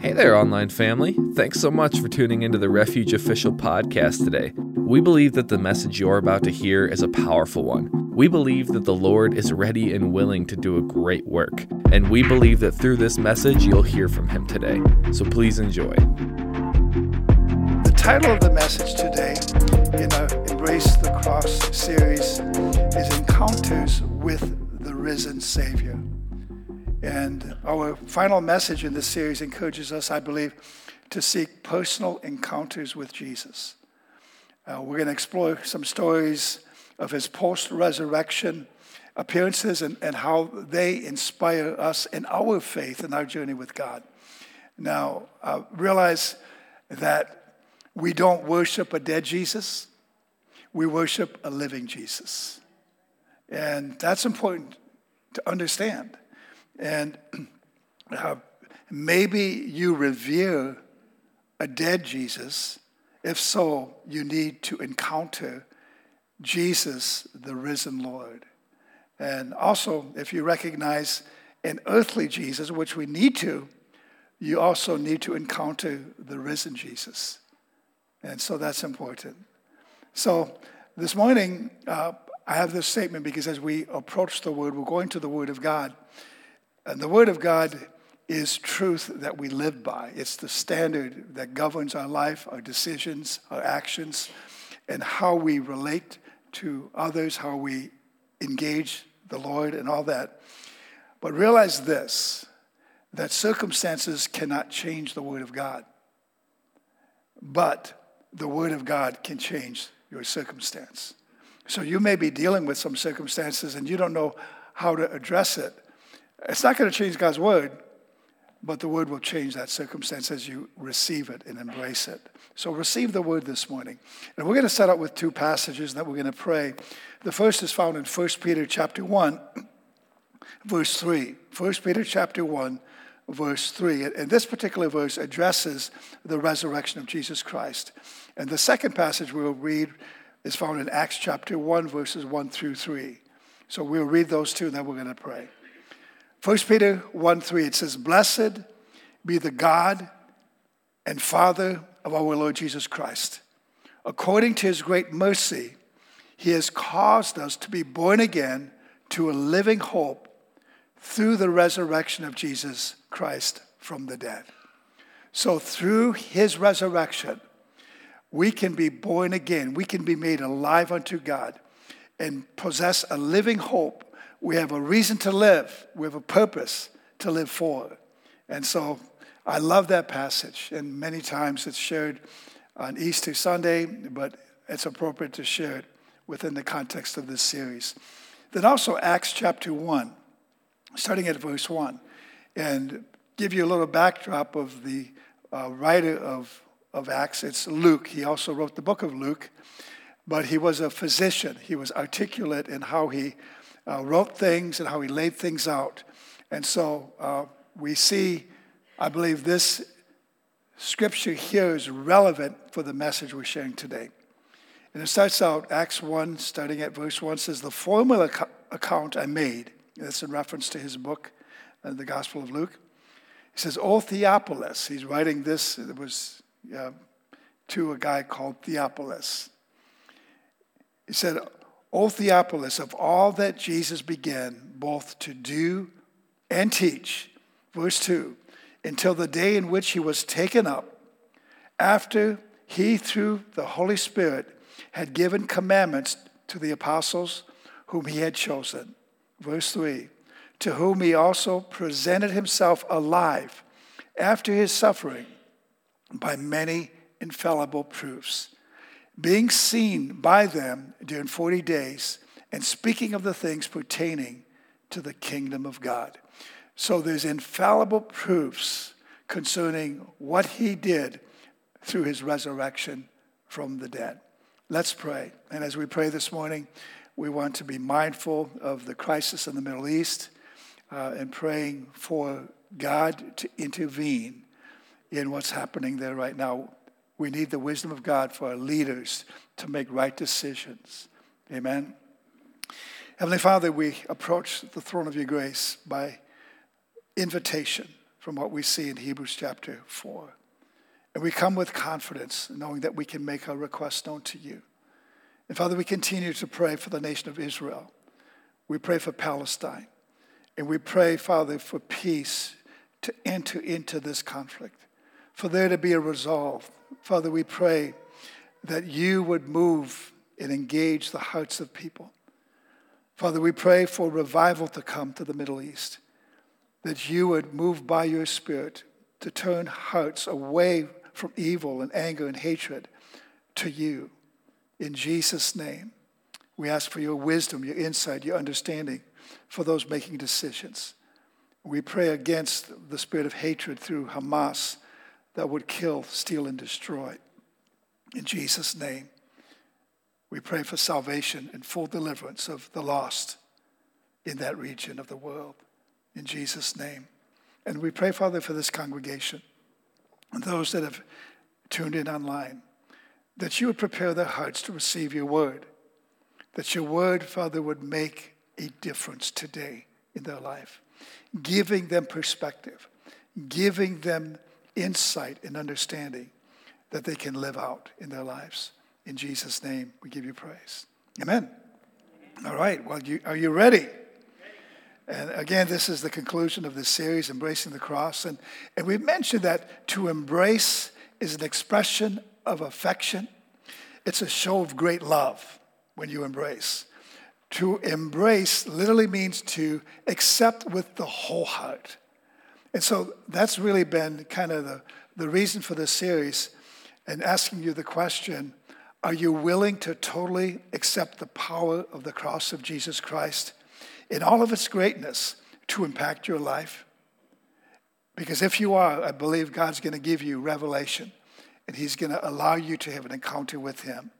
Hey there, online family. Thanks so much for tuning into the Refuge Official podcast today. We believe that the message you're about to hear is a powerful one. We believe that the Lord is ready and willing to do a great work, and we believe that through this message you'll hear from Him today. So please enjoy. The title of the message today in our Embrace the Cross series is Encounters with the Risen Savior. And our final message in this series encourages us, I believe, to seek personal encounters with Jesus. Uh, we're going to explore some stories of his post resurrection appearances and, and how they inspire us in our faith and our journey with God. Now, uh, realize that we don't worship a dead Jesus, we worship a living Jesus. And that's important to understand. And uh, maybe you revere a dead Jesus. If so, you need to encounter Jesus, the risen Lord. And also, if you recognize an earthly Jesus, which we need to, you also need to encounter the risen Jesus. And so that's important. So this morning, uh, I have this statement because as we approach the Word, we're going to the Word of God. And the Word of God is truth that we live by. It's the standard that governs our life, our decisions, our actions, and how we relate to others, how we engage the Lord, and all that. But realize this that circumstances cannot change the Word of God, but the Word of God can change your circumstance. So you may be dealing with some circumstances and you don't know how to address it. It's not going to change God's word, but the word will change that circumstance as you receive it and embrace it. So receive the word this morning. And we're going to set up with two passages that we're going to pray. The first is found in 1 Peter chapter 1, verse 3. 1 Peter chapter 1, verse 3. And this particular verse addresses the resurrection of Jesus Christ. And the second passage we'll read is found in Acts chapter 1, verses 1 through 3. So we'll read those two and then we're going to pray. 1 Peter 1 3, it says, Blessed be the God and Father of our Lord Jesus Christ. According to his great mercy, he has caused us to be born again to a living hope through the resurrection of Jesus Christ from the dead. So, through his resurrection, we can be born again. We can be made alive unto God and possess a living hope we have a reason to live, we have a purpose to live for. And so I love that passage, and many times it's shared on Easter Sunday, but it's appropriate to share it within the context of this series. Then also Acts chapter 1, starting at verse 1, and give you a little backdrop of the uh, writer of, of Acts. It's Luke. He also wrote the book of Luke, but he was a physician. He was articulate in how he uh, wrote things and how he laid things out. And so uh, we see, I believe, this scripture here is relevant for the message we're sharing today. And it starts out, Acts 1, starting at verse 1, says, The formal ac- account I made, that's in reference to his book, uh, the Gospel of Luke. He says, O Theophilus, he's writing this, it was uh, to a guy called Theophilus. He said, O Theophilus, of all that Jesus began both to do and teach, verse 2, until the day in which he was taken up, after he, through the Holy Spirit, had given commandments to the apostles whom he had chosen. Verse 3 To whom he also presented himself alive after his suffering by many infallible proofs being seen by them during 40 days and speaking of the things pertaining to the kingdom of God. So there's infallible proofs concerning what he did through his resurrection from the dead. Let's pray. And as we pray this morning, we want to be mindful of the crisis in the Middle East uh, and praying for God to intervene in what's happening there right now. We need the wisdom of God for our leaders to make right decisions. Amen. Heavenly Father, we approach the throne of your grace by invitation. from what we see in Hebrews chapter 4. And we come with confidence, knowing that we can make our request known to you. And Father, we continue to pray for the nation of Israel. We pray for Palestine. And we pray, Father, for peace to enter into this conflict, for there to be a resolve. Father, we pray that you would move and engage the hearts of people. Father, we pray for revival to come to the Middle East, that you would move by your Spirit to turn hearts away from evil and anger and hatred to you. In Jesus' name, we ask for your wisdom, your insight, your understanding for those making decisions. We pray against the spirit of hatred through Hamas that would kill, steal, and destroy. In Jesus' name, we pray for salvation and full deliverance of the lost in that region of the world. In Jesus' name. And we pray, Father, for this congregation and those that have tuned in online that you would prepare their hearts to receive your word, that your word, Father, would make a difference today in their life, giving them perspective, giving them insight and understanding that they can live out in their lives. In Jesus' name, we give you praise. Amen. All right, well, you, are you ready? And again, this is the conclusion of this series, Embracing the Cross. And, and we mentioned that to embrace is an expression of affection. It's a show of great love when you embrace. To embrace literally means to accept with the whole heart. And so that's really been kind of the, the reason for this series and asking you the question are you willing to totally accept the power of the cross of Jesus Christ in all of its greatness to impact your life? Because if you are, I believe God's going to give you revelation and He's going to allow you to have an encounter with Him.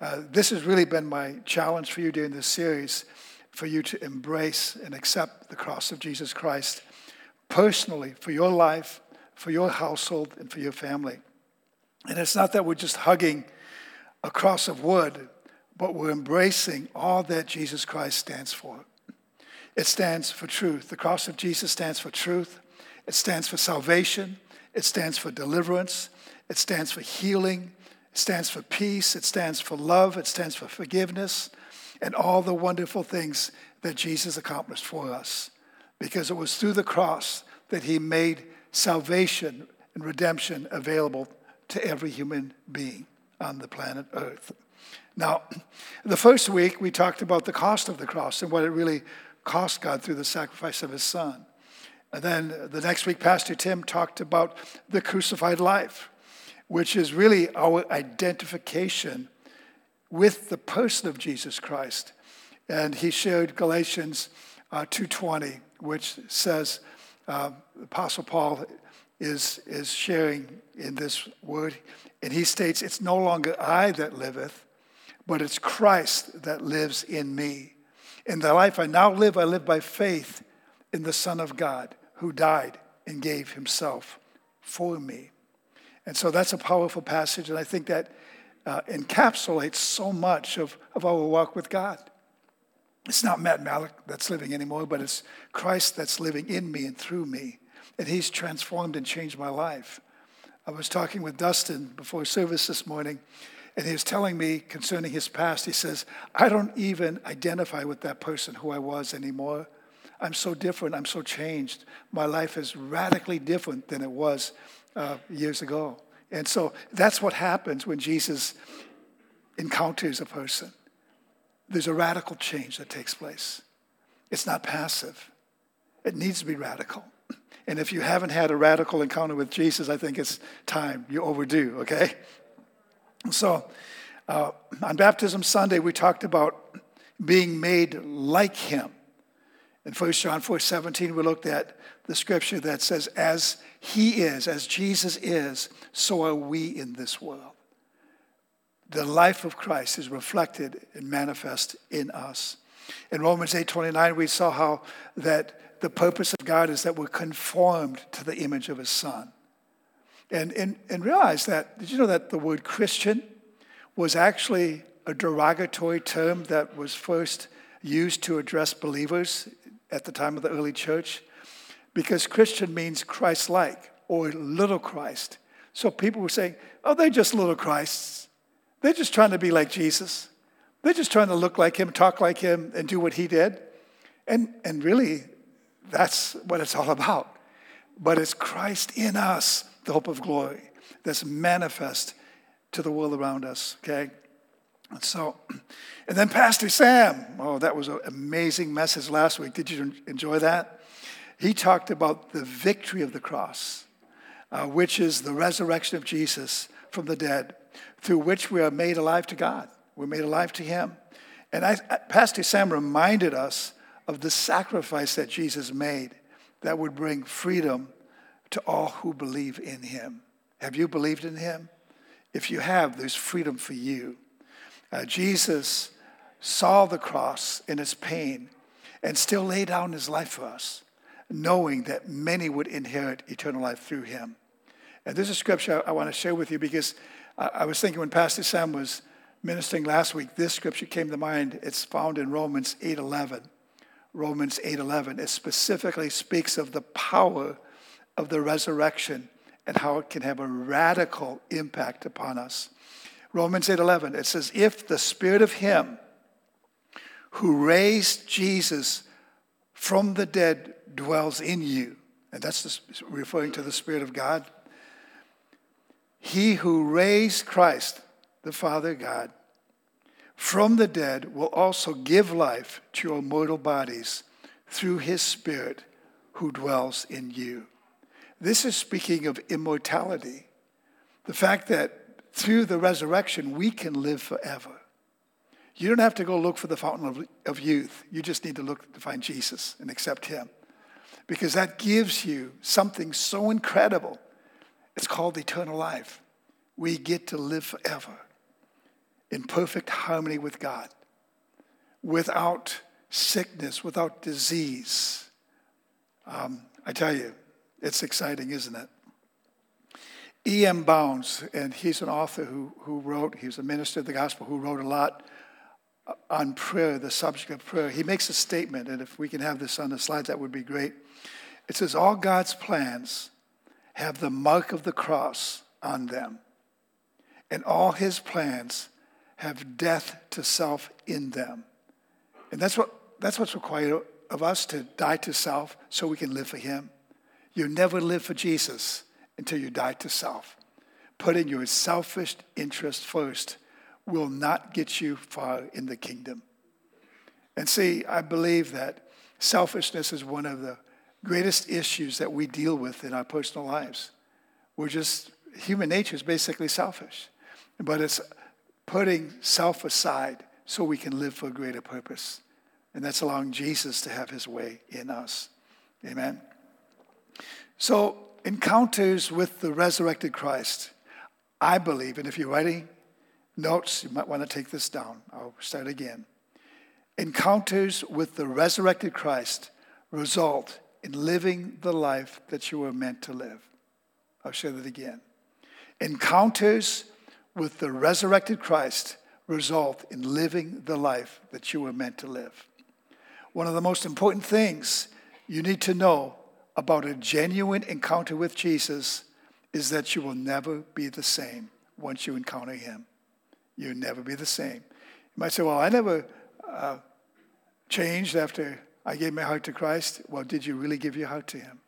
Uh, this has really been my challenge for you during this series for you to embrace and accept the cross of Jesus Christ personally for your life, for your household, and for your family. And it's not that we're just hugging a cross of wood, but we're embracing all that Jesus Christ stands for. It stands for truth. The cross of Jesus stands for truth, it stands for salvation, it stands for deliverance, it stands for healing. It stands for peace. It stands for love. It stands for forgiveness and all the wonderful things that Jesus accomplished for us. Because it was through the cross that he made salvation and redemption available to every human being on the planet Earth. Now, the first week we talked about the cost of the cross and what it really cost God through the sacrifice of his son. And then the next week, Pastor Tim talked about the crucified life which is really our identification with the person of Jesus Christ. And he shared Galatians uh, 2.20, which says, uh, Apostle Paul is, is sharing in this word, and he states, It's no longer I that liveth, but it's Christ that lives in me. In the life I now live, I live by faith in the Son of God who died and gave himself for me. And so that's a powerful passage, and I think that uh, encapsulates so much of, of our walk with God. It's not Matt Malik that's living anymore, but it's Christ that's living in me and through me. And He's transformed and changed my life. I was talking with Dustin before service this morning, and he was telling me concerning his past. He says, I don't even identify with that person who I was anymore. I'm so different. I'm so changed. My life is radically different than it was uh, years ago. And so that's what happens when Jesus encounters a person. There's a radical change that takes place. It's not passive, it needs to be radical. And if you haven't had a radical encounter with Jesus, I think it's time. You're overdue, okay? So, uh, on Baptism Sunday, we talked about being made like Him. In 1 John 4 17, we looked at the scripture that says, As he is, as Jesus is, so are we in this world. The life of Christ is reflected and manifest in us. In Romans 8 29, we saw how that the purpose of God is that we're conformed to the image of his son. And, and, and realize that, did you know that the word Christian was actually a derogatory term that was first used to address believers at the time of the early church? because Christian means Christ like or little Christ. So people were saying, oh, they're just little Christs. They're just trying to be like Jesus. They're just trying to look like him, talk like him, and do what he did. And, and really, that's what it's all about. But it's Christ in us, the hope of glory, that's manifest to the world around us, okay? And so, and then Pastor Sam, oh, that was an amazing message last week. Did you enjoy that? He talked about the victory of the cross, uh, which is the resurrection of Jesus from the dead, through which we are made alive to God. We're made alive to Him. And I, Pastor Sam reminded us of the sacrifice that Jesus made that would bring freedom to all who believe in him. Have you believed in him? If you have, there's freedom for you. Uh, Jesus saw the cross in its pain and still laid down his life for us, knowing that many would inherit eternal life through him. And this is a scripture I want to share with you because I was thinking when Pastor Sam was ministering last week, this scripture came to mind. It's found in Romans 8:11. Romans 8:11. It specifically speaks of the power of the resurrection and how it can have a radical impact upon us. Romans 8:11 it says if the spirit of him who raised Jesus from the dead dwells in you and that's referring to the spirit of God he who raised Christ the Father God from the dead will also give life to your mortal bodies through his Spirit who dwells in you. This is speaking of immortality. The fact that through the resurrection we can live forever. You don't have to go look for the fountain of, of youth. You just need to look to find Jesus and accept him. Because that gives you something so incredible. It's called eternal life. We get to live forever in perfect harmony with God, without sickness, without disease. Um, I tell you, it's exciting, isn't it? E.M. Bounds, and he's an author who, who wrote, he's a minister of the gospel who wrote a lot on prayer, the subject of prayer. He makes a statement, and if we can have this on the slides, that would be great. It says, All God's plans have the mark of the cross on them, and all his plans have death to self in them. And that's, what, that's what's required of us to die to self so we can live for Him. You never live for Jesus until you die to self. Putting your selfish interest first will not get you far in the kingdom. And see, I believe that selfishness is one of the greatest issues that we deal with in our personal lives. We're just, human nature is basically selfish. But it's putting self aside so we can live for a greater purpose. And that's allowing Jesus to have his way in us. Amen. So, encounters with the resurrected Christ, I believe, and if you're writing notes, you might want to take this down. I'll start again. Encounters with the resurrected Christ result in living the life that you were meant to live. I'll share that again. Encounters with the resurrected Christ result in living the life that you were meant to live. One of the most important things you need to know about a genuine encounter with Jesus is that you will never be the same once you encounter him. You'll never be the same. You might say, Well, I never uh, changed after I gave my heart to Christ. Well, did you really give your heart to him?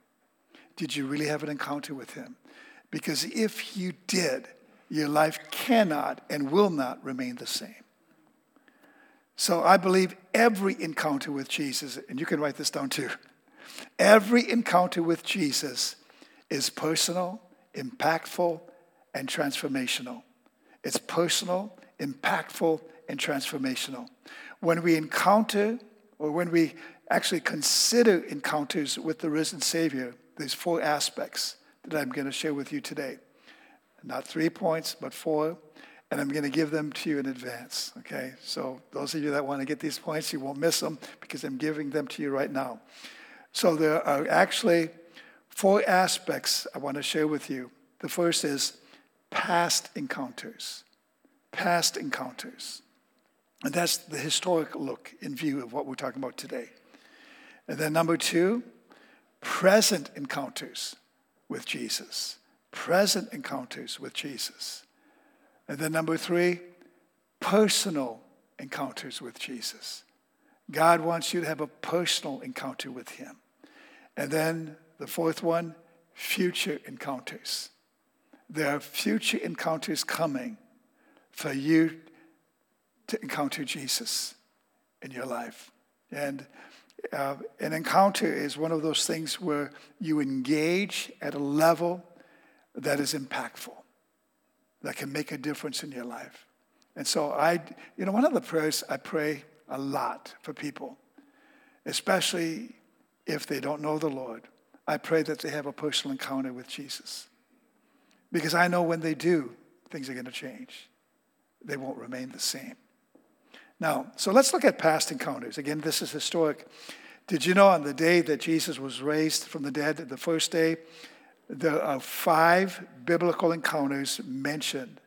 Did you really have an encounter with him? Because if you did, your life cannot and will not remain the same. So I believe every encounter with Jesus, and you can write this down too, every encounter with Jesus is personal, impactful, and transformational. It's personal, impactful, and transformational. When we encounter, or when we actually consider encounters with the risen Savior, there's four aspects that I'm going to share with you today. Not three points, but four. And I'm going to give them to you in advance. Okay? So, those of you that want to get these points, you won't miss them because I'm giving them to you right now. So, there are actually four aspects I want to share with you. The first is past encounters. Past encounters. And that's the historic look in view of what we're talking about today. And then number two, present encounters with Jesus. Present encounters with Jesus. And then number three, personal encounters with Jesus. God wants you to have a personal encounter with Him. And then the fourth one, future encounters. There are future encounters coming for you to encounter Jesus in your life. And uh, an encounter is one of those things where you engage at a level that is impactful, that can make a difference in your life. And so I, you know, one of the prayers I pray a lot for people, especially if they don't know the Lord, I pray that they have a personal encounter with Jesus. Because I know when they do, things are going to change. They won't remain the same. Now, so let's look at past encounters. Again, this is historic. Did you know on the day that Jesus was raised from the dead, the first day, there are five biblical encounters mentioned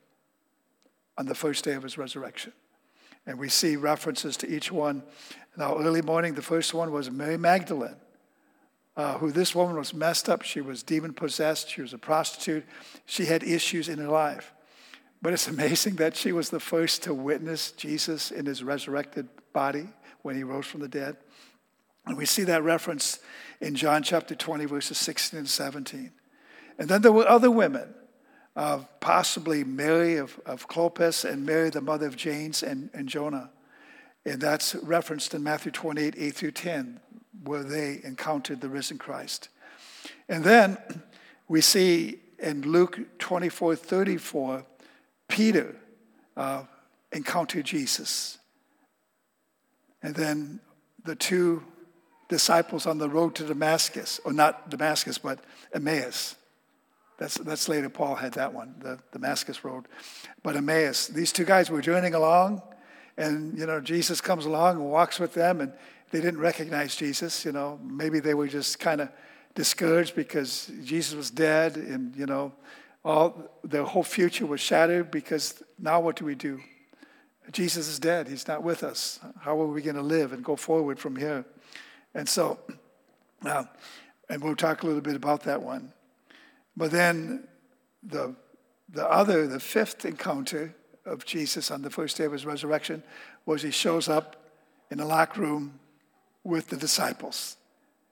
on the first day of his resurrection. And we see references to each one. Now, early morning, the first one was Mary Magdalene, uh, who this woman was messed up. She was demon possessed. She was a prostitute. She had issues in her life. But it's amazing that she was the first to witness Jesus in his resurrected body when he rose from the dead. And we see that reference in John chapter 20, verses 16 and 17. And then there were other women, uh, possibly Mary of, of Clopas and Mary, the mother of James and, and Jonah. And that's referenced in Matthew 28, 8 through 10, where they encountered the risen Christ. And then we see in Luke 24, 34, Peter uh, encountered Jesus. And then the two disciples on the road to Damascus, or not Damascus, but Emmaus. That's, that's later, Paul had that one, the Damascus Road. But Emmaus, these two guys were journeying along, and, you know, Jesus comes along and walks with them, and they didn't recognize Jesus. You know, maybe they were just kind of discouraged because Jesus was dead, and, you know, all their whole future was shattered because now what do we do? Jesus is dead. He's not with us. How are we going to live and go forward from here? And so, uh, and we'll talk a little bit about that one. But then the, the other, the fifth encounter of Jesus on the first day of his resurrection was he shows up in a locked room with the disciples,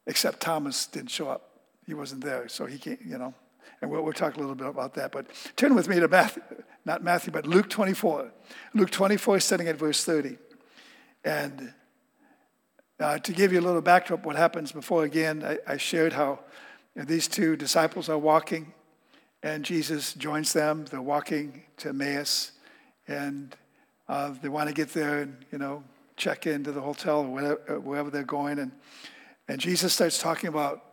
except Thomas didn't show up. He wasn't there, so he can't, you know. And we'll, we'll talk a little bit about that. But turn with me to Matthew, not Matthew, but Luke 24. Luke 24, starting at verse 30. And uh, to give you a little backdrop, what happens before, again, I, I shared how you know, these two disciples are walking, and Jesus joins them. They're walking to Emmaus, and uh, they want to get there and, you know, check into the hotel or wherever, wherever they're going. And, and Jesus starts talking about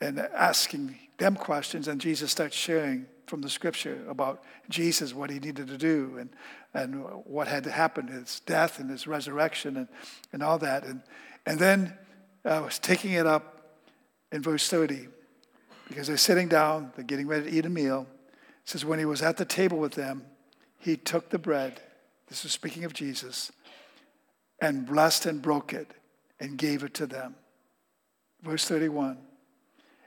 and asking them questions, and Jesus starts sharing from the scripture about Jesus, what he needed to do, and, and what had to happen, his death and his resurrection, and, and all that. And, and then I uh, was taking it up in verse 30 because they're sitting down, they're getting ready to eat a meal. It says, When he was at the table with them, he took the bread, this is speaking of Jesus, and blessed and broke it and gave it to them. Verse 31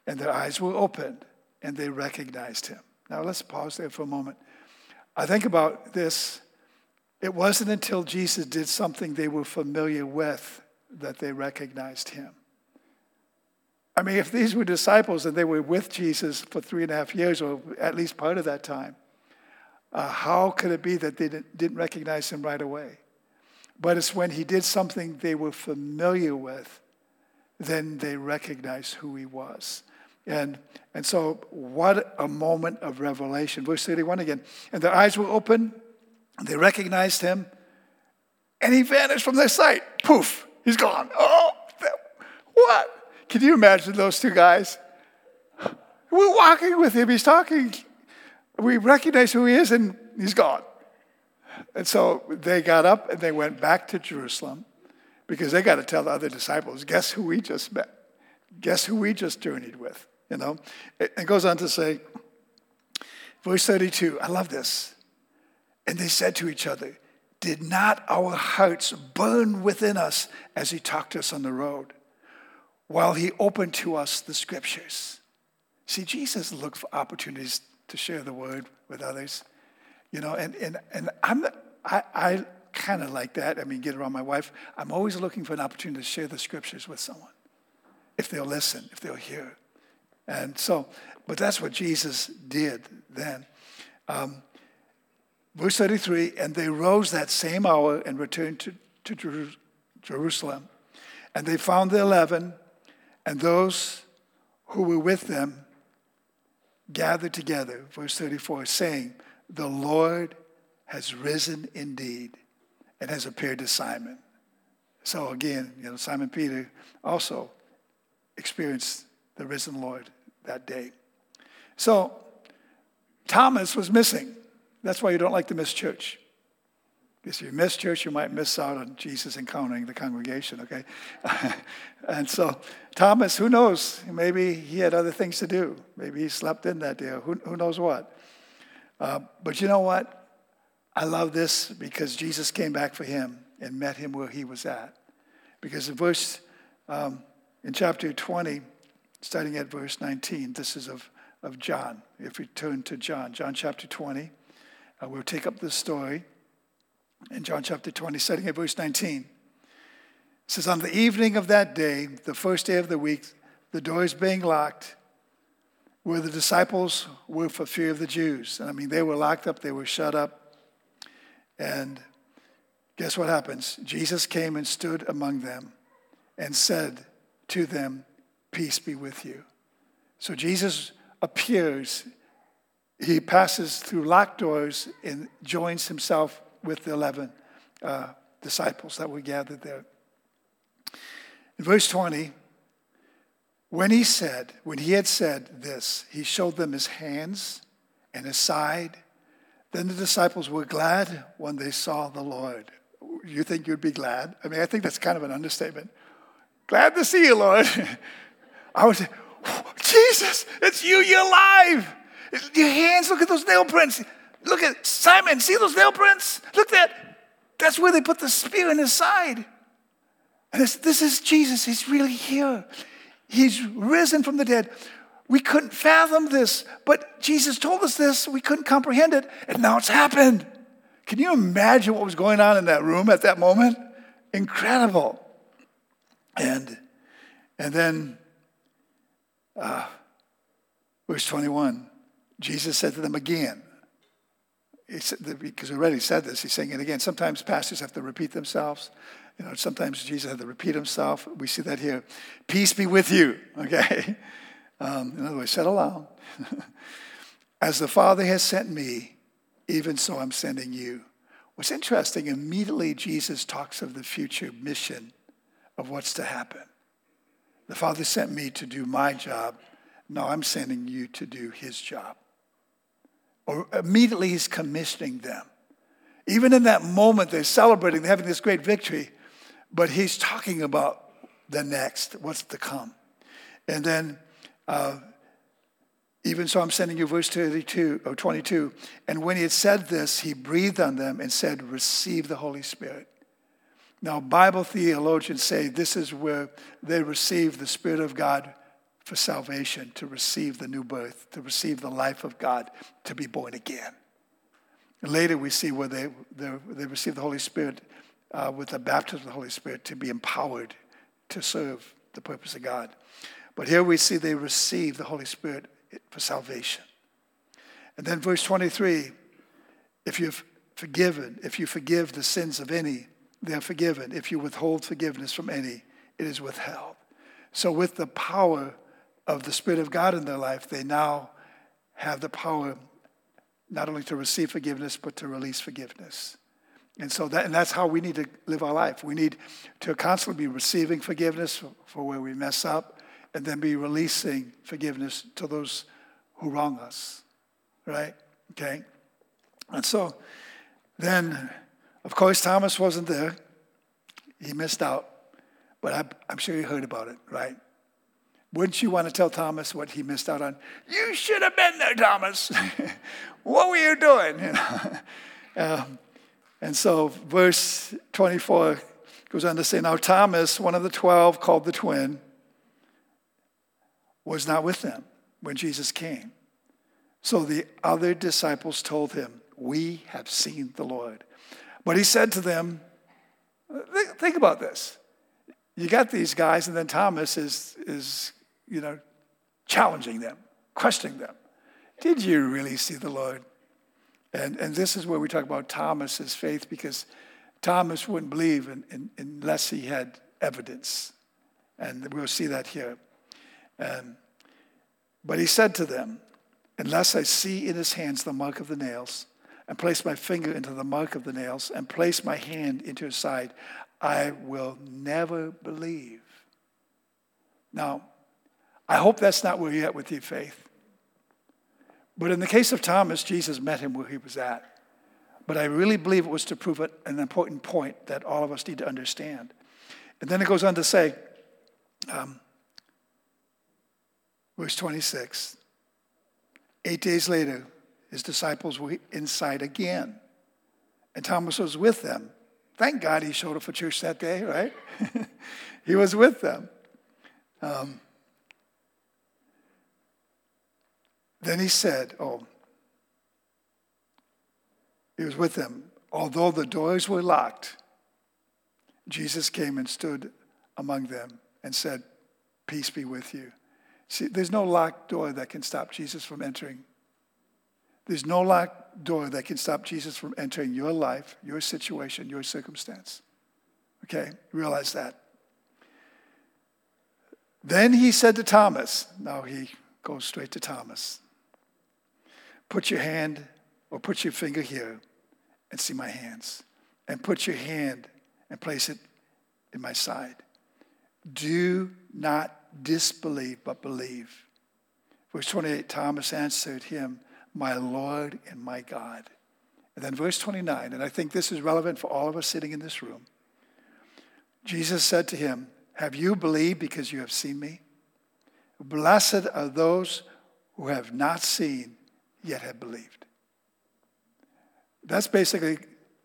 And their eyes were opened and they recognized him. Now let's pause there for a moment. I think about this. It wasn't until Jesus did something they were familiar with that they recognized him. I mean, if these were disciples and they were with Jesus for three and a half years, or at least part of that time, uh, how could it be that they didn't recognize him right away? But it's when he did something they were familiar with, then they recognized who he was. And, and so, what a moment of revelation. Verse 31 again. And their eyes were open, and they recognized him, and he vanished from their sight. Poof. He's gone. Oh, what? Can you imagine those two guys? We're walking with him. He's talking. We recognize who he is, and he's gone. And so they got up and they went back to Jerusalem because they got to tell the other disciples, guess who we just met? Guess who we just journeyed with? You know? It goes on to say, verse 32, I love this. And they said to each other, did not our hearts burn within us as he talked to us on the road? while he opened to us the scriptures. See, Jesus looked for opportunities to share the word with others. You know, and, and, and I'm, I, I kind of like that. I mean, get around my wife. I'm always looking for an opportunity to share the scriptures with someone if they'll listen, if they'll hear. And so, but that's what Jesus did then. Um, verse 33 and they rose that same hour and returned to, to Jerusalem. And they found the eleven and those who were with them gathered together, verse 34, saying, The Lord has risen indeed and has appeared to Simon. So again, you know, Simon Peter also experienced the risen Lord that day. So Thomas was missing. That's why you don't like to miss church. Because if you miss church, you might miss out on Jesus encountering the congregation, okay? and so, Thomas, who knows? Maybe he had other things to do. Maybe he slept in that day, who, who knows what? Uh, but you know what? I love this because Jesus came back for him and met him where he was at. Because in verse, um, in chapter 20, starting at verse 19, this is of, of John. If we turn to John, John chapter 20, uh, we'll take up this story in John chapter 20, starting at verse 19. It says, On the evening of that day, the first day of the week, the doors being locked, where the disciples were for fear of the Jews. And I mean, they were locked up, they were shut up. And guess what happens? Jesus came and stood among them and said to them, Peace be with you. So Jesus appears, he passes through locked doors and joins himself with the 11 uh, disciples that were gathered there. In verse 20, when he said, when he had said this, he showed them his hands and his side. Then the disciples were glad when they saw the Lord. You think you'd be glad? I mean, I think that's kind of an understatement. Glad to see you, Lord. I would say, Jesus, it's you, you're alive. Your hands, look at those nail prints. Look at Simon, see those nail prints? Look at that. That's where they put the spear in his side. And this, this is Jesus. He's really here. He's risen from the dead. We couldn't fathom this, but Jesus told us this. We couldn't comprehend it, and now it's happened. Can you imagine what was going on in that room at that moment? Incredible. And, and then, uh, verse 21, Jesus said to them again, said, because we already said this, he's saying it again. Sometimes pastors have to repeat themselves. You know, sometimes Jesus had to repeat himself. We see that here. Peace be with you, okay? Um, in other words, settle down. As the Father has sent me, even so I'm sending you. What's interesting, immediately Jesus talks of the future mission of what's to happen. The Father sent me to do my job. Now I'm sending you to do his job or immediately he's commissioning them. Even in that moment, they're celebrating, they're having this great victory, but he's talking about the next, what's to come. And then, uh, even so, I'm sending you verse 32 or 22. And when he had said this, he breathed on them and said, Receive the Holy Spirit. Now, Bible theologians say this is where they receive the Spirit of God for salvation, to receive the new birth, to receive the life of God, to be born again. And later we see where they, they receive the Holy Spirit uh, with the baptism of the Holy Spirit to be empowered to serve the purpose of God. But here we see they receive the Holy Spirit for salvation. And then verse 23 if you've forgiven, if you forgive the sins of any, they're forgiven. If you withhold forgiveness from any, it is withheld. So, with the power of the Spirit of God in their life, they now have the power not only to receive forgiveness, but to release forgiveness. And so that, and that's how we need to live our life. We need to constantly be receiving forgiveness for, for where we mess up, and then be releasing forgiveness to those who wrong us. Right? Okay? And so then, of course, Thomas wasn't there. He missed out. But I, I'm sure you heard about it, right? Wouldn't you want to tell Thomas what he missed out on? You should have been there, Thomas. what were you doing? You know? um, and so, verse 24 goes on to say Now, Thomas, one of the twelve, called the twin, was not with them when Jesus came. So the other disciples told him, We have seen the Lord. But he said to them, Think about this. You got these guys, and then Thomas is, is you know, challenging them, questioning them. Did you really see the Lord? And, and this is where we talk about Thomas's faith because Thomas wouldn't believe in, in, unless he had evidence. And we'll see that here. Um, but he said to them, Unless I see in his hands the mark of the nails, and place my finger into the mark of the nails, and place my hand into his side, I will never believe. Now, I hope that's not where you're at with your faith. But in the case of Thomas, Jesus met him where he was at. But I really believe it was to prove an important point that all of us need to understand. And then it goes on to say, um, verse 26 Eight days later, his disciples were inside again, and Thomas was with them. Thank God he showed up for church that day, right? he was with them. Um, then he said, Oh, he was with them. Although the doors were locked, Jesus came and stood among them and said, Peace be with you. See, there's no locked door that can stop Jesus from entering. There's no locked door that can stop Jesus from entering your life, your situation, your circumstance. Okay? Realize that. Then he said to Thomas, now he goes straight to Thomas, put your hand or put your finger here and see my hands, and put your hand and place it in my side. Do not disbelieve, but believe. Verse 28 Thomas answered him, My Lord and my God. And then verse 29, and I think this is relevant for all of us sitting in this room. Jesus said to him, Have you believed because you have seen me? Blessed are those who have not seen yet have believed. That's basically,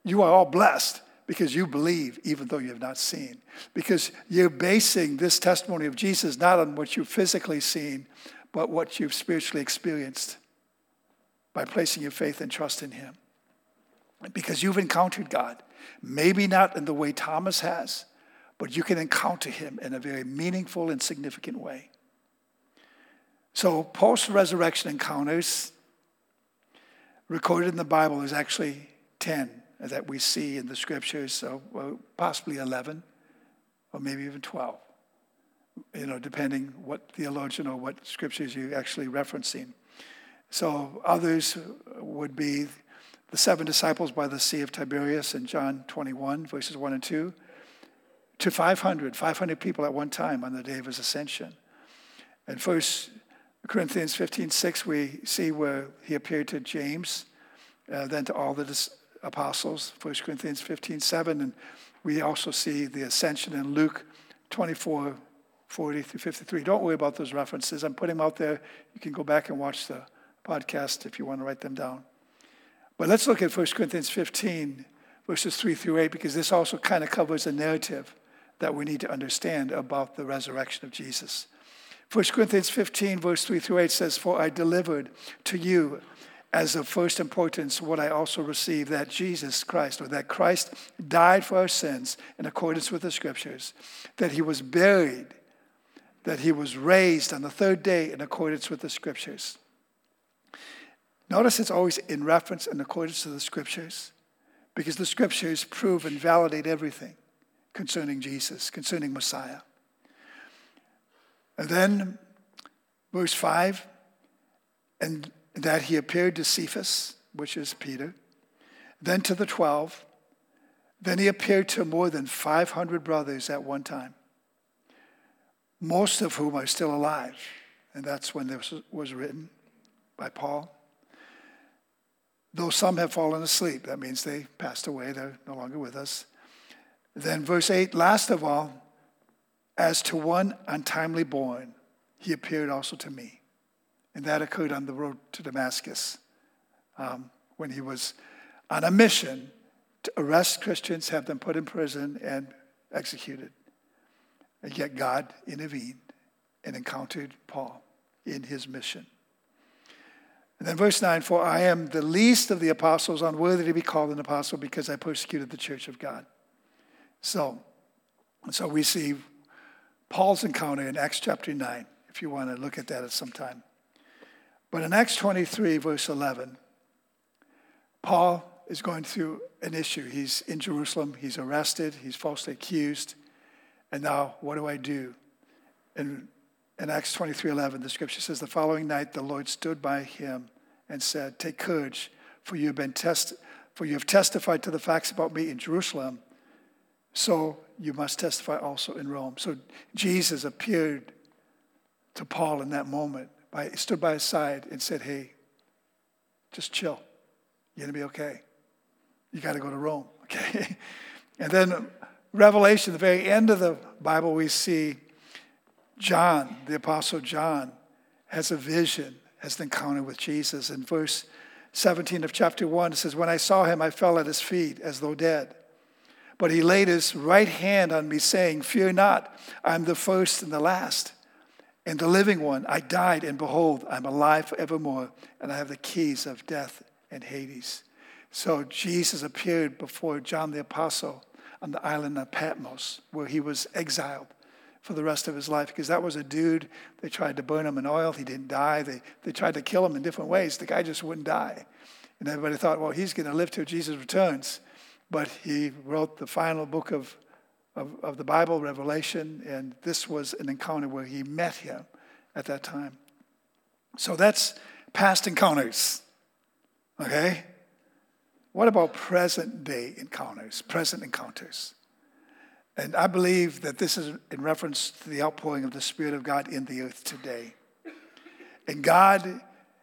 you are all blessed because you believe even though you have not seen. Because you're basing this testimony of Jesus not on what you've physically seen, but what you've spiritually experienced by placing your faith and trust in Him. Because you've encountered God, maybe not in the way Thomas has, but you can encounter Him in a very meaningful and significant way. So, post resurrection encounters recorded in the Bible is actually 10 that we see in the scriptures, so possibly 11 or maybe even 12, you know, depending what theologian or what scriptures you're actually referencing. So others would be the seven disciples by the Sea of Tiberias in John 21, verses 1 and 2, to 500, 500 people at one time on the day of his ascension. In 1 Corinthians 15, 6, we see where he appeared to James, uh, then to all the apostles, 1 Corinthians 15, 7. And we also see the ascension in Luke 24, 40 through 53. Don't worry about those references. I'm putting them out there. You can go back and watch the podcast if you want to write them down. But let's look at 1 Corinthians 15, verses 3 through 8, because this also kind of covers a narrative that we need to understand about the resurrection of Jesus. 1 Corinthians 15, verse 3 through 8 says, For I delivered to you as of first importance what I also received that Jesus Christ, or that Christ died for our sins in accordance with the scriptures, that he was buried, that he was raised on the third day in accordance with the scriptures. Notice it's always in reference and accordance to the scriptures, because the scriptures prove and validate everything concerning Jesus, concerning Messiah. And then, verse 5 and that he appeared to Cephas, which is Peter, then to the 12. Then he appeared to more than 500 brothers at one time, most of whom are still alive. And that's when this was written by Paul. Though some have fallen asleep, that means they passed away, they're no longer with us. Then, verse 8, last of all, as to one untimely born, he appeared also to me. And that occurred on the road to Damascus um, when he was on a mission to arrest Christians, have them put in prison, and executed. And yet God intervened and encountered Paul in his mission. And then verse 9, for I am the least of the apostles, unworthy to be called an apostle because I persecuted the church of God. So, so we see Paul's encounter in Acts chapter 9, if you want to look at that at some time. But in Acts 23, verse 11, Paul is going through an issue. He's in Jerusalem, he's arrested, he's falsely accused. And now, what do I do? And in Acts 23 11, the scripture says, The following night the Lord stood by him and said, Take courage, for you have been for you have testified to the facts about me in Jerusalem, so you must testify also in Rome. So Jesus appeared to Paul in that moment. By, stood by his side and said, Hey, just chill. You're going to be okay. You got to go to Rome, okay? and then Revelation, the very end of the Bible, we see John, the Apostle John, has a vision, has an encounter with Jesus. In verse 17 of chapter 1, it says, When I saw him, I fell at his feet as though dead. But he laid his right hand on me, saying, Fear not, I'm the first and the last, and the living one. I died, and behold, I'm alive forevermore, and I have the keys of death and Hades. So Jesus appeared before John the Apostle on the island of Patmos, where he was exiled for the rest of his life because that was a dude. They tried to burn him in oil. He didn't die. They, they tried to kill him in different ways. The guy just wouldn't die. And everybody thought, well, he's going to live till Jesus returns. But he wrote the final book of, of, of the Bible, Revelation, and this was an encounter where he met him at that time. So that's past encounters. Okay? What about present day encounters, present encounters? And I believe that this is in reference to the outpouring of the Spirit of God in the earth today. And God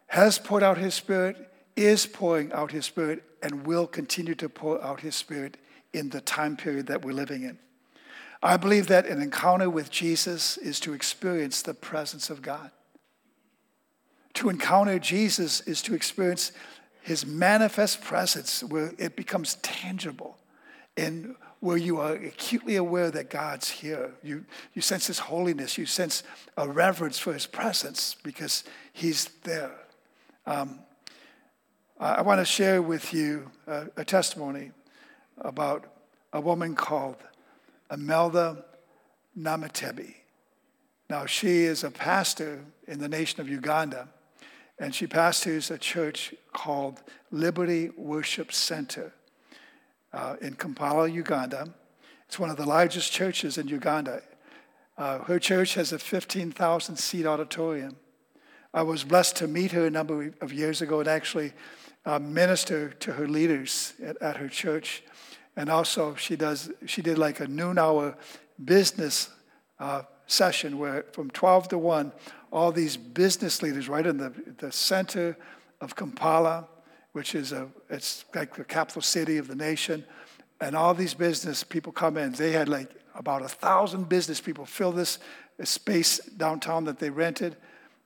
has poured out His Spirit, is pouring out His Spirit, and will continue to pour out His Spirit in the time period that we're living in. I believe that an encounter with Jesus is to experience the presence of God. To encounter Jesus is to experience His manifest presence where it becomes tangible and where you are acutely aware that God's here. You, you sense His holiness. You sense a reverence for His presence because He's there. Um, I want to share with you a, a, testimony about a woman called Imelda Namutebi. Now, she is a pastor in the nation of Uganda, and she pastors a church called Liberty Worship Center uh, in Kampala, Uganda. It's one of the largest churches in Uganda. Uh, her church has a 15,000 seat auditorium. I was blessed to meet her a number of years ago and actually uh, minister to her leaders at, at, her church. And also, she does she did like a noon hour business uh, session where from 12 to 1, all these business leaders right in the, the center of Kampala which is a, it's like the capital city of the nation. And all these business people come in. They had like about a thousand business people fill this space downtown that they rented,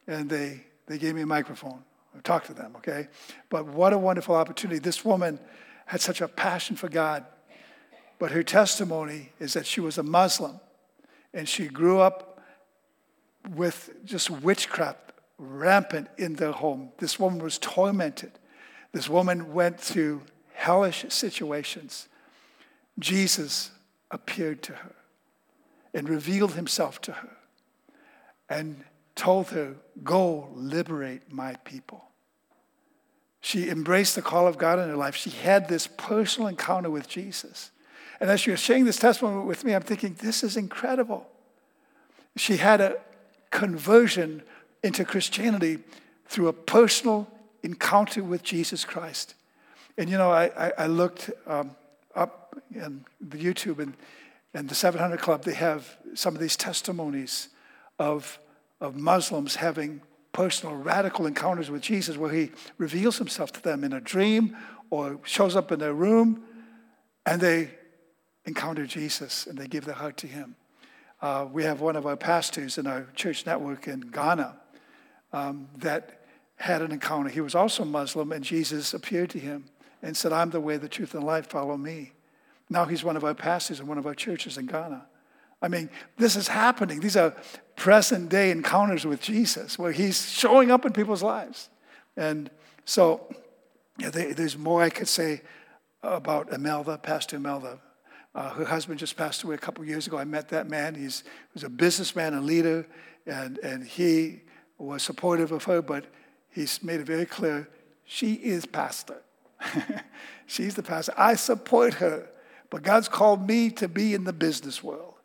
and they, they gave me a microphone. I talked to them, okay? But what a wonderful opportunity. This woman had such a passion for God. But her testimony is that she was a Muslim and she grew up with just witchcraft rampant in their home. This woman was tormented. This woman went through hellish situations. Jesus appeared to her and revealed himself to her and told her, Go liberate my people. She embraced the call of God in her life. She had this personal encounter with Jesus. And as she was sharing this testimony with me, I'm thinking, this is incredible. She had a conversion into Christianity through a personal encounter with Jesus Christ. And you know, I, I, I looked um, up in the YouTube and, and the 700 Club, they have some of these testimonies of, of Muslims having personal radical encounters with Jesus where he reveals himself to them in a dream or shows up in their room and they encounter Jesus and they give their heart to him. Uh, we have one of our pastors in our church network in Ghana um, that had an encounter. He was also Muslim, and Jesus appeared to him and said, I'm the way, the truth, and the life, follow me. Now he's one of our pastors in one of our churches in Ghana. I mean, this is happening. These are present day encounters with Jesus where he's showing up in people's lives. And so yeah, there's more I could say about Imelda, Pastor Imelda. Uh, her husband just passed away a couple years ago. I met that man. He's, he was a businessman, a leader, and, and he was supportive of her, but he's made it very clear she is pastor. She's the pastor. I support her, but God's called me to be in the business world.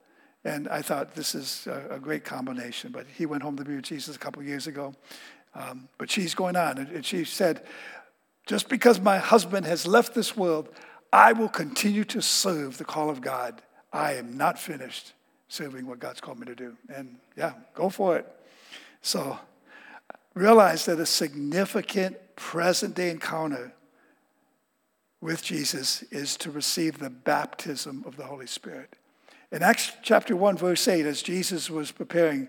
And I thought this is a, great combination. But he went home to be with Jesus a couple years ago. Um, but she's going on. And she said, just because my husband has left this world, I will continue to serve the call of God. I am not finished serving what God's called me to do. And yeah, go for it. So realize that a significant present day encounter with Jesus is to receive the baptism of the Holy Spirit. In Acts chapter 1, verse 8, as Jesus was preparing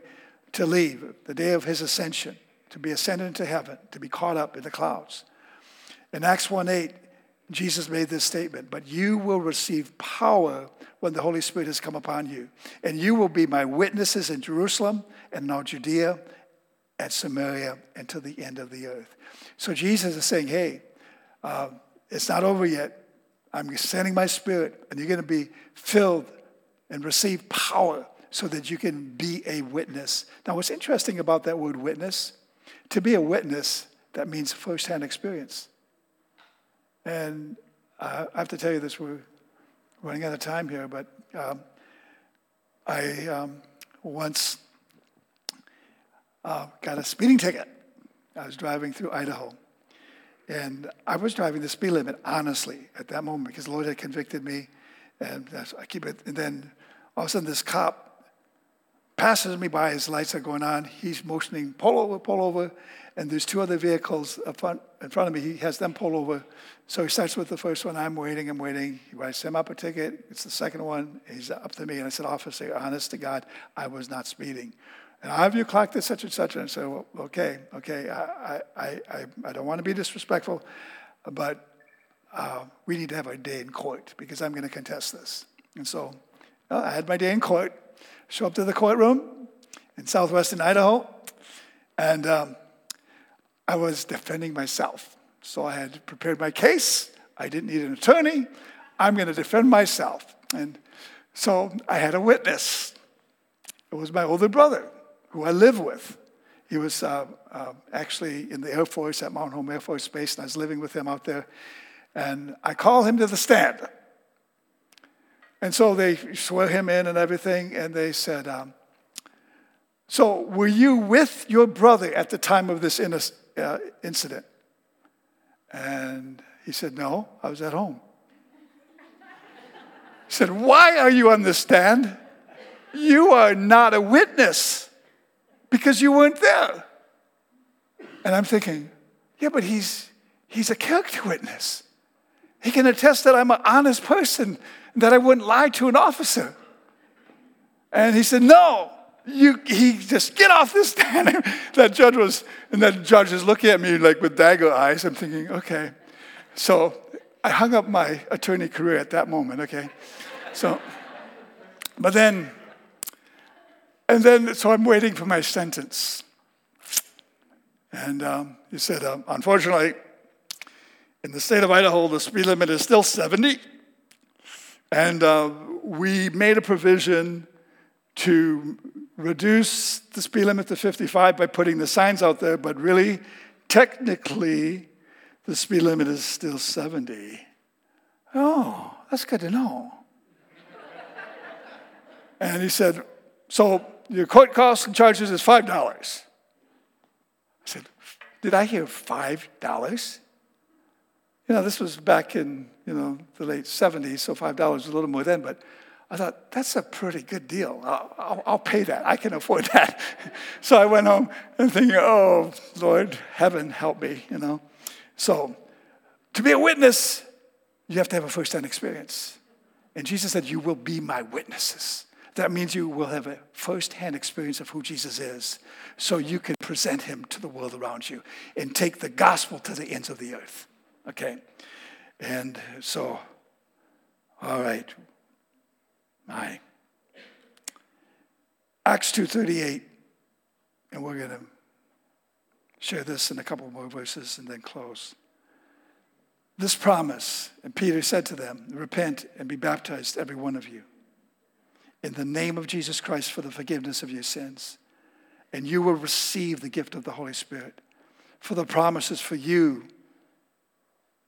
to leave, the day of his ascension, to be ascended into heaven, to be caught up in the clouds. In Acts 1 8, Jesus made this statement, but you will receive power when the Holy Spirit has come upon you. And you will be my witnesses in Jerusalem and now Judea, at Samaria, and to the end of the earth. So Jesus is saying, hey, uh, it's not over yet. I'm sending my spirit, and you're going to be filled and receive power so that you can be a witness. Now, what's interesting about that word witness, to be a witness, that means firsthand experience. And uh, I have to tell you this, we're running out of time here, but um, I um, once uh, got a speeding ticket. I was driving through Idaho. And I was driving the speed limit, honestly, at that moment, because the Lord had convicted me. And I keep it. And then all of a sudden, this cop passes me by. His lights are going on. He's motioning, pull over, pull over. And there's two other vehicles in front, in front of me. He has them pull over. So he starts with the first one. I'm waiting, I'm waiting. He writes him up a ticket. It's the second one. He's up to me. And I said, Officer, honest to God, I was not speeding. And I have you clocked at such and such. And I said, well, okay, okay, I, I, I, I don't want to be disrespectful, but uh, we need to have a day in court because I'm going to contest this. And so well, I had my day in court, show up to the courtroom in southwestern Idaho, and um, I was defending myself. So I had prepared my case. I didn't need an attorney. I'm going to defend myself. And so I had a witness. It was my older brother who I live with. He was uh, uh, actually in the Air Force at Mountain Home Air Force Base, and I was living with him out there. And I call him to the stand. And so they swear him in and everything, and they said, um, So, were you with your brother at the time of this in- uh, incident? And he said, No, I was at home. He said, Why are you on the stand? You are not a witness because you weren't there. And I'm thinking, yeah, but he's, he's a character witness. He can attest that I'm an honest person, that I wouldn't lie to an officer. And he said, no, you, he just get off this stand. that judge was, and that judge is looking at me like with dagger eyes. I'm thinking, okay. So I hung up my attorney career at that moment, okay? So, but then and then, so I'm waiting for my sentence. And um, he said, um, unfortunately, in the state of Idaho, the speed limit is still 70. And uh, we made a provision to reduce the speed limit to 55 by putting the signs out there, but really, technically, the speed limit is still 70. Oh, that's good to know. and he said, So your court costs and charges is $5. I said, Did I hear $5? You know, this was back in, you know, the late 70s, so $5 was a little more then, but I thought, that's a pretty good deal. I'll, I'll, I'll pay that. I can afford that. so I went home and thinking, oh, Lord, heaven, help me, you know. So to be a witness, you have to have a first-hand experience. And Jesus said, you will be my witnesses. That means you will have a first-hand experience of who Jesus is, so you can present him to the world around you and take the gospel to the ends of the earth. Okay? And so, all right. My. Acts 2.38, and we're going to share this in a couple more verses and then close. This promise, and Peter said to them, Repent and be baptized, every one of you, in the name of Jesus Christ for the forgiveness of your sins, and you will receive the gift of the Holy Spirit. For the promises for you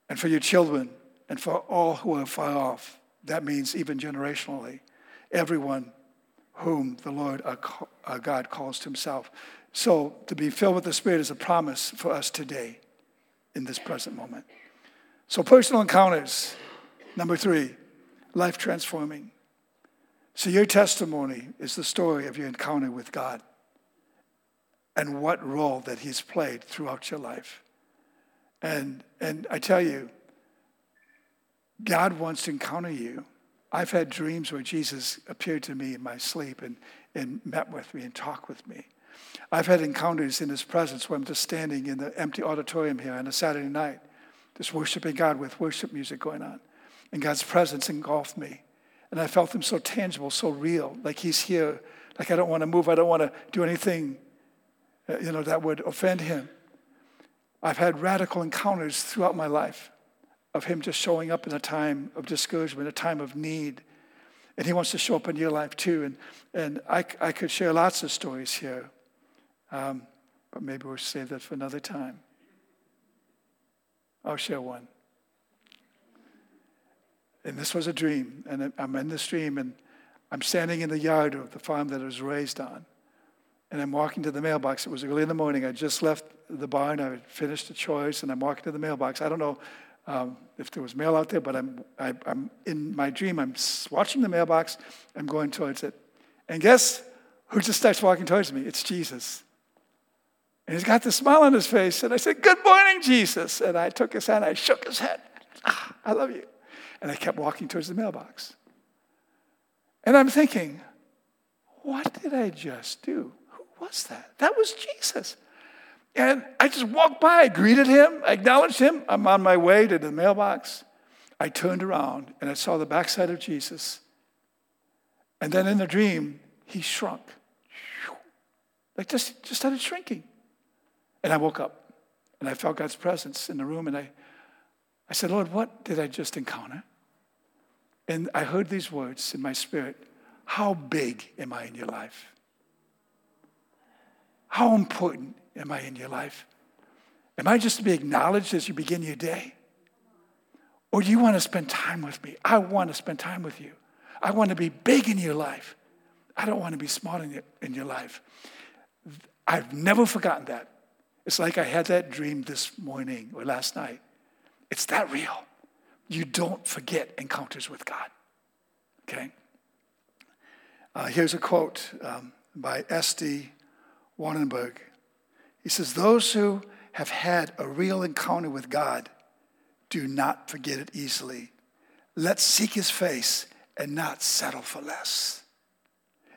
and for your children and for all who are far off. That means even generationally, everyone whom the Lord our God calls to himself. So to be filled with the Spirit is a promise for us today in this present moment. So personal encounters, number three, life transforming. So your testimony is the story of your encounter with God and what role that He's played throughout your life. And, and I tell you, God wants to encounter you. I've had dreams where Jesus appeared to me in my sleep and, and met with me and talked with me. I've had encounters in His presence where I'm just standing in the empty auditorium here on a Saturday night, just worshiping God with worship music going on. And God's presence engulfed me. And I felt Him so tangible, so real, like He's here. Like I don't want to move, I don't want to do anything, uh, you know, that would offend Him. I've had radical encounters throughout my life of Him just showing up in a time of discouragement, a time of need. And He wants to show up in your life too. And, and I, I could share lots of stories here, um, but maybe we'll save that for another time. I'll share one. And this was a dream. And I'm in this dream, and I'm standing in the yard of the farm that I was raised on. And I'm walking to the mailbox. It was early in the morning. I just left the barn. I finished the chores, and I'm walking to the mailbox. I don't know um, if there was mail out there, but I'm, I, am i am in my dream, I'm watching the mailbox, I'm going towards it. And guess who just starts walking towards me? It's Jesus. And he's got this smile on his face. And I said, Good morning, Jesus. And I took his hand, I shook his head. Ah, I love you. And I kept walking towards the mailbox. And I'm thinking, What did I just do? Who was that? That was Jesus. And I just walked by, I greeted him, I acknowledged him. I'm on my way to the mailbox. I turned around and I saw the backside of Jesus. And then in the dream, he shrunk. Like just, just started shrinking. And I woke up and I felt God's presence in the room and I, I said, Lord, what did I just encounter? And I heard these words in my spirit How big am I in your life? How important am I in your life? Am I just to be acknowledged as you begin your day? Or do you want to spend time with me? I want to spend time with you. I want to be big in your life. I don't want to be small in your, in your life. I've never forgotten that. It's like I had that dream this morning or last night. It's that real. You don't forget encounters with God. Okay? Uh, here's a quote um, by S.D. Warnenberg. He says, Those who have had a real encounter with God do not forget it easily. Let's seek his face and not settle for less.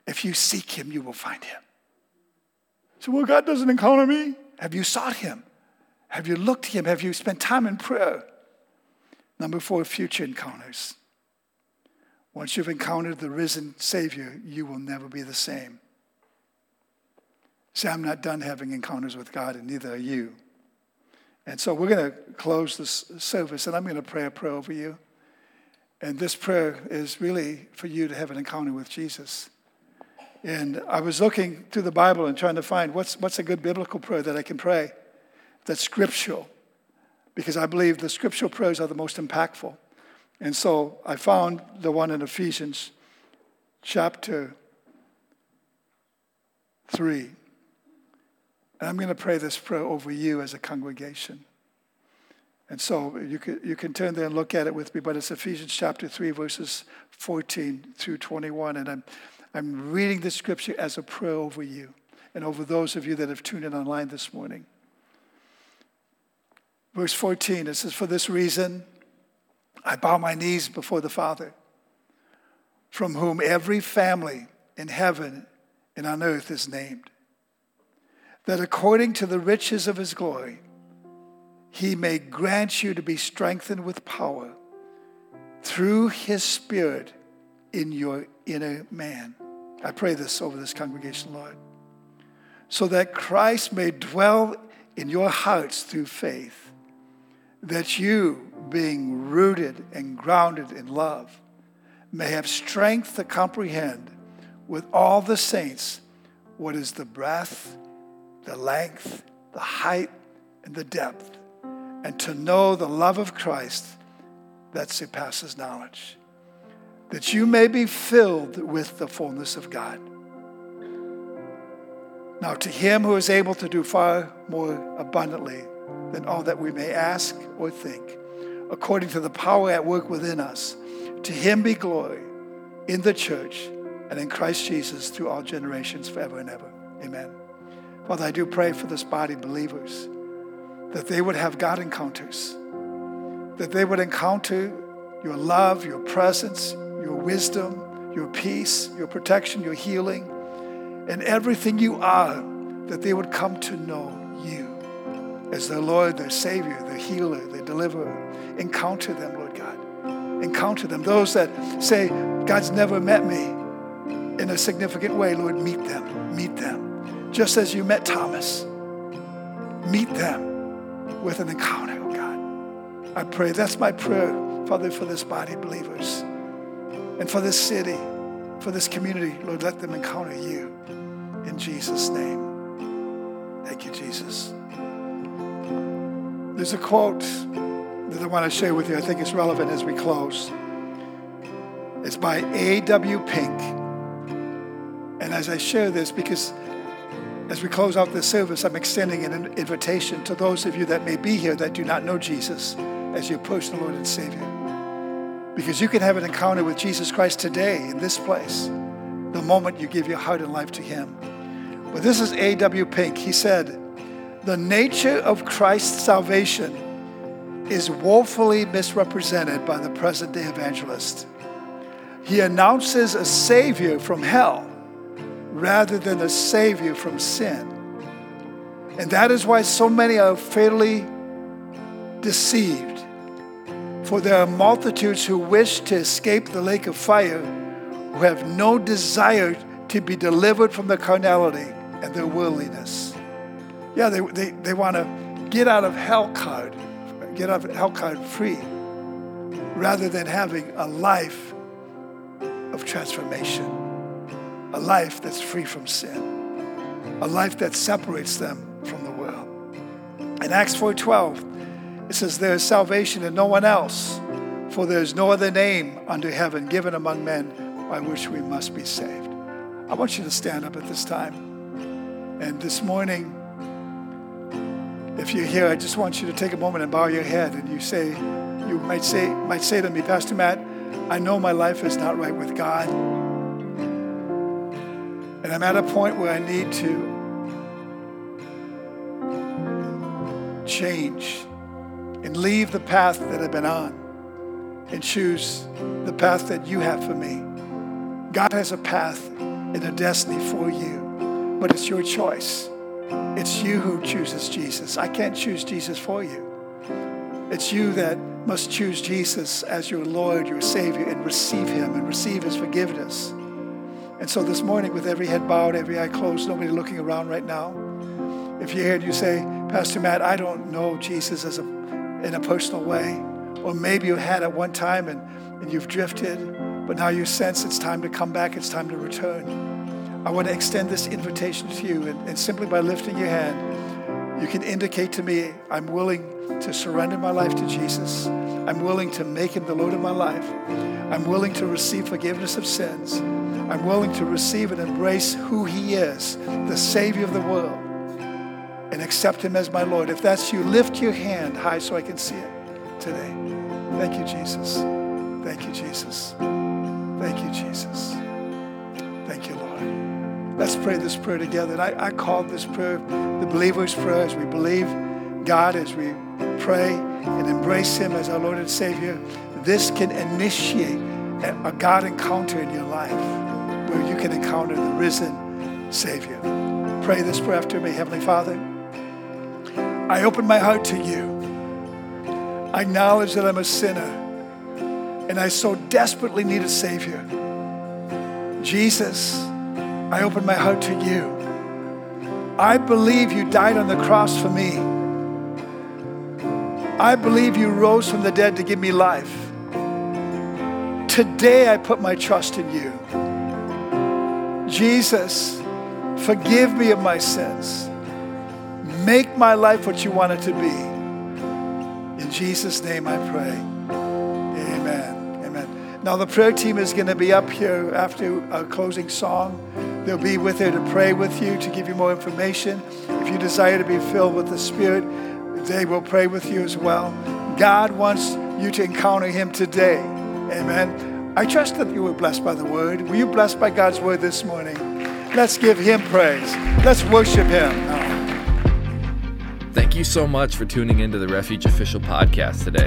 If you seek him, you will find him. So, well, God doesn't encounter me. Have you sought him? Have you looked to him? Have you spent time in prayer? Number four, future encounters. Once you've encountered the risen Savior, you will never be the same. Say, I'm not done having encounters with God, and neither are you. And so we're going to close this service, and I'm going to pray a prayer over you. And this prayer is really for you to have an encounter with Jesus. And I was looking through the Bible and trying to find what's, what's a good biblical prayer that I can pray that's scriptural, because I believe the scriptural prayers are the most impactful. And so I found the one in Ephesians chapter 3. And I'm going to pray this prayer over you as a congregation. And so you can, you can turn there and look at it with me, but it's Ephesians chapter 3, verses 14 through 21. And I'm, I'm reading the scripture as a prayer over you and over those of you that have tuned in online this morning. Verse 14, it says, For this reason, I bow my knees before the Father, from whom every family in heaven and on earth is named that according to the riches of his glory, he may grant you to be strengthened with power through his spirit in your inner man. I pray this over this congregation, Lord, so that Christ may dwell in your hearts through faith, that you, being rooted and grounded in love, may have strength to comprehend with all the saints what is the breadth, the length, the height, and the depth, and to know the love of Christ that surpasses knowledge, that you may be filled with the fullness of God. Now, to him who is able to do far more abundantly than all that we may ask or think, according to the power at work within us, to him be glory in the church and in Christ Jesus through all generations, forever and ever. Amen. Father, I do pray for this body of believers that they would have God encounters, that they would encounter your love, your presence, your wisdom, your peace, your protection, your healing, and everything you are, that they would come to know as their Lord, their Savior, their healer, their deliverer. Encounter them, Lord God. Encounter them. Those that say, God's never met me in a significant way, Lord, meet them. Meet them. Just as you met Thomas, meet them with an encounter, oh God. I pray. That's my prayer, Father, for this body of believers and for this city, for this community. Lord, let them encounter you in Jesus' name. Thank you, Jesus. There's a quote that I want to share with you. I think it's relevant as we close. It's by A.W. Pink. And as I share this, because as we close out this service, I'm extending an invitation to those of you that may be here that do not know Jesus as your personal Lord and Savior. Because you can have an encounter with Jesus Christ today in this place, the moment you give your heart and life to Him. But this is A.W. Pink. He said, The nature of Christ's salvation is woefully misrepresented by the present day evangelist. He announces a Savior from hell rather than a Savior from sin. And that is why so many are fatally deceived. For there are multitudes who wish to escape the lake of fire who have no desire to be delivered from their carnality and their worldliness. Yeah, they, they, they want to get out of hell card, get out of hell card free, rather than having a life of transformation, a life that's free from sin, a life that separates them from the world. In Acts 4:12, it says, There is salvation in no one else, for there is no other name under heaven given among men by which we must be saved. I want you to stand up at this time. And this morning, if you're here, I just want you to take a moment and bow your head and you say, you might say, might say to me, Pastor Matt, I know my life is not right with God. And I'm at a point where I need to change and leave the path that I've been on and choose the path that you have for me. God has a path and a destiny for you, but it's your choice. It's you who chooses Jesus. I can't choose Jesus for you. It's you that must choose Jesus as your Lord, your Savior, and receive Him and receive His forgiveness. And so this morning, with every head bowed, every eye closed, nobody looking around right now, if you're here and you say, Pastor Matt, I don't know Jesus as a, in a personal way, or maybe you had at one time and, and you've drifted, but now you sense it's time to come back, it's time to return. I want to extend this invitation to you, and, and simply by lifting your hand, you can indicate to me, I'm willing to surrender my life to Jesus. I'm willing to make him the Lord of my life. I'm willing to receive forgiveness of sins. I'm willing to receive and embrace who he is, the Savior of the world, and accept him as my Lord. If that's you, lift your hand high so I can see it today. Thank you, Jesus. Thank you, Jesus. Thank you, Jesus. Thank you, Lord. Let's pray this prayer together. And I, I call this prayer the believer's prayer as we believe God, as we pray and embrace Him as our Lord and Savior. This can initiate a God encounter in your life where you can encounter the risen Savior. Pray this prayer after me, Heavenly Father. I open my heart to you. I acknowledge that I'm a sinner and I so desperately need a Savior. Jesus, I open my heart to you. I believe you died on the cross for me. I believe you rose from the dead to give me life. Today I put my trust in you. Jesus, forgive me of my sins. Make my life what you want it to be. In Jesus' name I pray. Amen. Amen. Now, the prayer team is going to be up here after a closing song. They'll be with there to pray with you, to give you more information. If you desire to be filled with the Spirit, they will pray with you as well. God wants you to encounter Him today. Amen. I trust that you were blessed by the word. Were you blessed by God's word this morning? Let's give Him praise. Let's worship Him. Thank you so much for tuning into the Refuge Official podcast today.